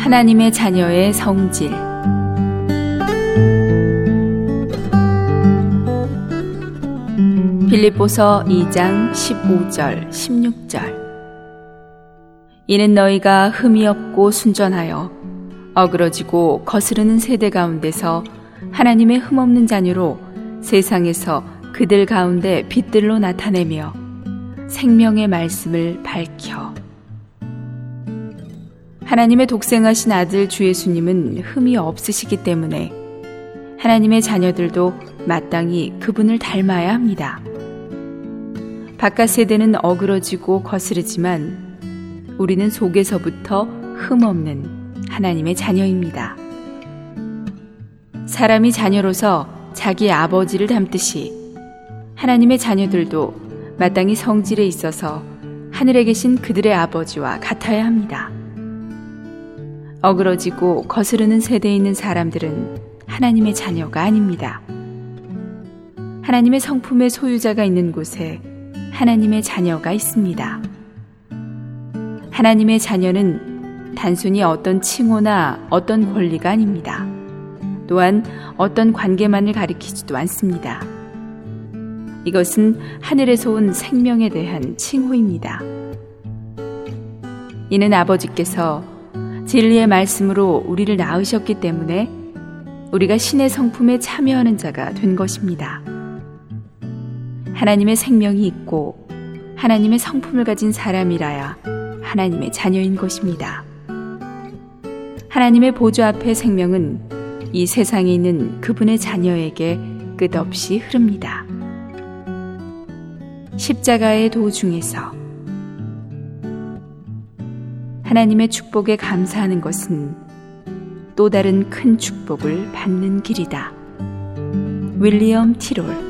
하나님의 자녀의 성질. 빌립보서 2장 15절 16절. 이는 너희가 흠이 없고 순전하여 어그러지고 거스르는 세대 가운데서 하나님의 흠없는 자녀로 세상에서 그들 가운데 빛들로 나타내며 생명의 말씀을 밝혀 하나님의 독생하신 아들 주 예수님은 흠이 없으시기 때문에 하나님의 자녀들도 마땅히 그분을 닮아야 합니다. 바깥 세대는 어그러지고 거스르지만 우리는 속에서부터 흠없는 하나님의 자녀입니다. 사람이 자녀로서 자기 아버지를 닮듯이 하나님의 자녀들도 마땅히 성질에 있어서 하늘에 계신 그들의 아버지와 같아야 합니다. 어그러지고 거스르는 세대에 있는 사람들은 하나님의 자녀가 아닙니다. 하나님의 성품의 소유자가 있는 곳에 하나님의 자녀가 있습니다. 하나님의 자녀는 단순히 어떤 칭호나 어떤 권리가 아닙니다. 또한 어떤 관계만을 가리키지도 않습니다. 이것은 하늘에서 온 생명에 대한 칭호입니다. 이는 아버지께서 진리의 말씀으로 우리를 낳으셨기 때문에 우리가 신의 성품에 참여하는 자가 된 것입니다. 하나님의 생명이 있고 하나님의 성품을 가진 사람이라야 하나님의 자녀인 것입니다. 하나님의 보좌 앞의 생명은 이 세상에 있는 그분의 자녀에게 끝없이 흐릅니다. 십자가의 도 중에서 하나님의 축복에 감사하는 것은 또 다른 큰 축복을 받는 길이다. 윌리엄 티롤